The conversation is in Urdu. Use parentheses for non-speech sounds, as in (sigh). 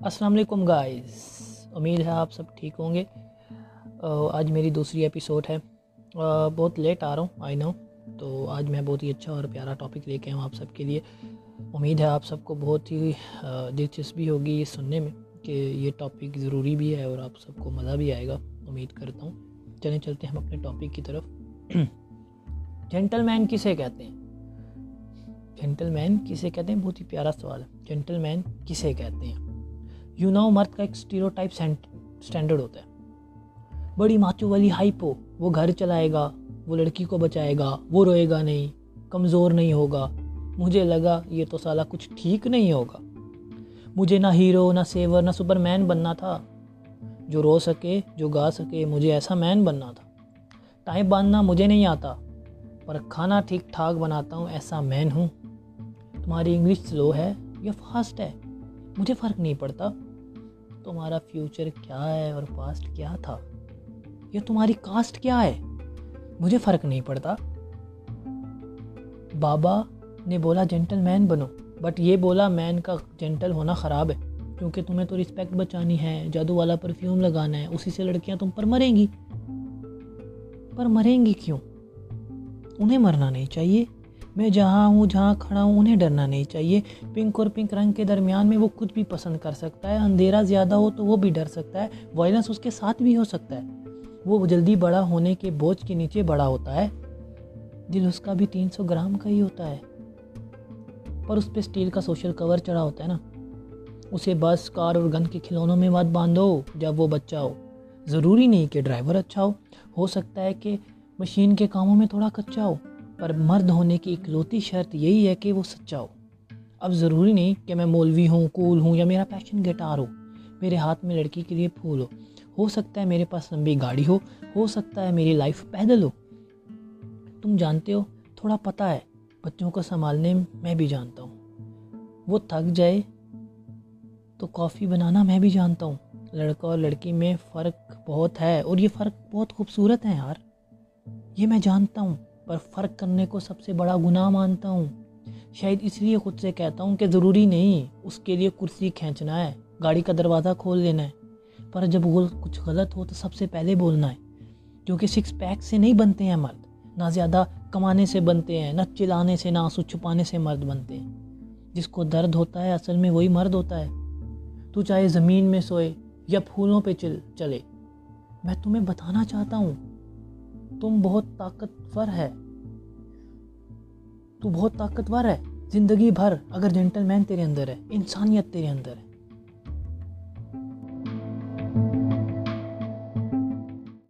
السلام علیکم گائز امید ہے آپ سب ٹھیک ہوں گے. آج میری دوسری ایپیسوڈ ہے. بہت لیٹ آ رہا ہوں آئی نو تو آج میں بہت ہی اچھا اور پیارا ٹاپک لے کے آؤں آپ سب کے لیے. امید ہے آپ سب کو بہت ہی دلچسپی ہوگی یہ سننے میں کہ یہ ٹاپک ضروری بھی ہے اور آپ سب کو مزہ بھی آئے گا. امید کرتا ہوں. چلیں چلتے ہیں ہم اپنے ٹاپک کی طرف. (clears throat) جینٹل مین کسے کہتے ہیں؟ جینٹل مین کسے کہتے ہیں؟ بہت ہی پیارا سوال ہے. جینٹل مین کسے کہتے ہیں؟ یو نو مرد کا ایک اسٹیرو ٹائپ اسٹینڈرڈ ہوتا ہے۔ بڑی ماچو والی ہائپ ہو وہ گھر چلائے گا، وہ لڑکی کو بچائے گا، وہ روئے گا نہیں، کمزور نہیں ہوگا۔ مجھے لگا یہ تو سالہ کچھ ٹھیک نہیں ہوگا۔ مجھے نہ ہیرو نہ سیور نہ سپر مین بننا تھا۔ جو رو سکے، جو گا سکے، مجھے ایسا مین بننا تھا۔ ٹائم باندھنا مجھے نہیں آتا، پر کھانا ٹھیک ٹھاک بناتا ہوں، ایسا مین ہوں۔ تمہاری انگلش سلو ہے یا فاسٹ ہے؟ مجھے فرق نہیں پڑتا۔ تمہارا فیوچر کیا ہے اور پاسٹ کیا تھا؟ یا تمہاری کاسٹ کیا ہے؟ مجھے فرق نہیں پڑتا۔ بابا نے بولا جینٹل مین بنو. بٹ یہ بولا مین کا جینٹل ہونا خراب ہے، کیونکہ تمہیں تو رسپیکٹ بچانی ہے، جادو والا پرفیوم لگانا ہے، اسی سے لڑکیاں تم پر مریں گی۔ پر مریں گی کیوں؟ انہیں مرنا نہیں چاہیے۔ میں جہاں ہوں، جہاں کھڑا ہوں، انہیں ڈرنا نہیں چاہیے۔ پنک اور پنک رنگ کے درمیان میں وہ خود بھی پسند کر سکتا ہے۔ اندھیرا زیادہ ہو تو وہ بھی ڈر سکتا ہے۔ وائلنس اس کے ساتھ بھی ہو سکتا ہے۔ وہ جلدی بڑا ہونے کے بوجھ کے نیچے بڑا ہوتا ہے۔ دل اس کا بھی تین سو گرام کا ہی ہوتا ہے۔ پر اس پہ اسٹیل کا سوشل کور چڑھا ہوتا ہے نا۔ اسے بس، کار اور گن کے کھلونوں میں مت باندھو۔ جب وہ بچہ ہو، ضروری نہیں کہ ڈرائیور اچھا ہو۔ ہو سکتا ہے کہ مشین کے کاموں میں تھوڑا کچا ہو۔ پر مرد ہونے کی اکلوتی شرط یہی ہے کہ وہ سچا ہو۔ اب ضروری نہیں کہ میں مولوی ہوں، کول ہوں یا میرا پیشن گٹار ہو، میرے ہاتھ میں لڑکی کے لیے پھول ہو۔ ہو سکتا ہے میرے پاس لمبی گاڑی ہو ہو سکتا ہے میری لائف پیدل ہو۔ تم جانتے ہو، تھوڑا پتہ ہے، بچوں کو سنبھالنے میں بھی جانتا ہوں۔ وہ تھک جائے تو کافی بنانا میں بھی جانتا ہوں۔ لڑکا اور لڑکی میں فرق بہت ہے اور یہ فرق بہت خوبصورت ہے یار۔ یہ میں جانتا ہوں۔ پر فرق کرنے کو سب سے بڑا گناہ مانتا ہوں۔ شاید اس لیے خود سے کہتا ہوں کہ ضروری نہیں، اس کے لیے کرسی کھینچنا ہے، گاڑی کا دروازہ کھول لینا ہے۔ پر جب وہ کچھ غلط ہو تو سب سے پہلے بولنا ہے، کیونکہ سکس پیک سے نہیں بنتے ہیں مرد۔ نہ زیادہ کمانے سے بنتے ہیں، نہ چلانے سے، نہ آنسو چھپانے سے مرد بنتے ہیں۔ جس کو درد ہوتا ہے، اصل میں وہی مرد ہوتا ہے۔ تو چاہے زمین میں سوئے یا پھولوں پہ چل، چلے۔ میں تمہیں بتانا چاہتا ہوں، تم بہت طاقتور ہے۔ تو بہت طاقتور ہے۔ زندگی بھر اگر جینٹل مین تیرے اندر ہے، انسانیت تیرے اندر ہے۔